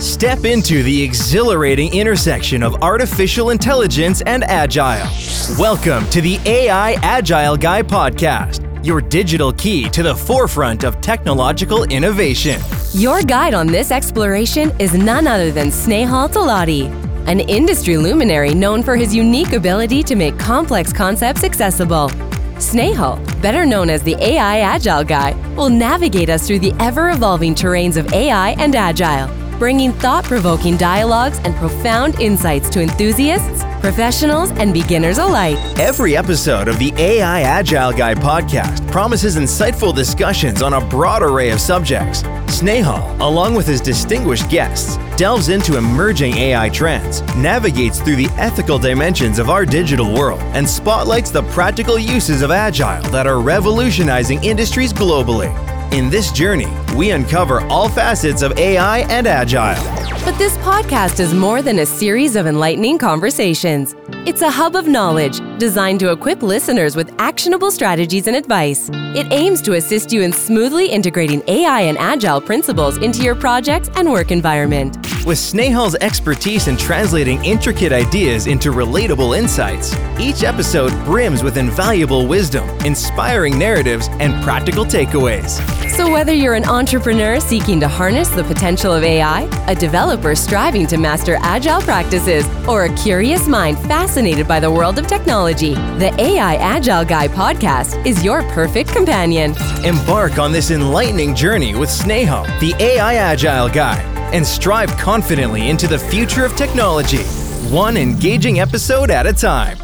Step into the exhilarating intersection of artificial intelligence and agile. Welcome to the AI Agile Guy podcast, your digital key to the forefront of technological innovation. Your guide on this exploration is none other than Snehal Talati, an industry luminary known for his unique ability to make complex concepts accessible. Snehal, better known as the AI Agile Guy, will navigate us through the ever evolving terrains of AI and Agile bringing thought provoking dialogues and profound insights to enthusiasts, professionals, and beginners alike. Every episode of the AI Agile Guy podcast promises insightful discussions on a broad array of subjects. Snehal, along with his distinguished guests, delves into emerging AI trends, navigates through the ethical dimensions of our digital world, and spotlights the practical uses of Agile that are revolutionizing industries globally. In this journey, we uncover all facets of AI and Agile. But this podcast is more than a series of enlightening conversations. It's a hub of knowledge designed to equip listeners with actionable strategies and advice. It aims to assist you in smoothly integrating AI and Agile principles into your projects and work environment. With Snehal's expertise in translating intricate ideas into relatable insights, each episode brims with invaluable wisdom, inspiring narratives, and practical takeaways. So, whether you're an entrepreneur seeking to harness the potential of AI, a developer striving to master agile practices, or a curious mind fascinated by the world of technology, the AI Agile Guy podcast is your perfect companion. Embark on this enlightening journey with Snehal, the AI Agile Guy and strive confidently into the future of technology, one engaging episode at a time.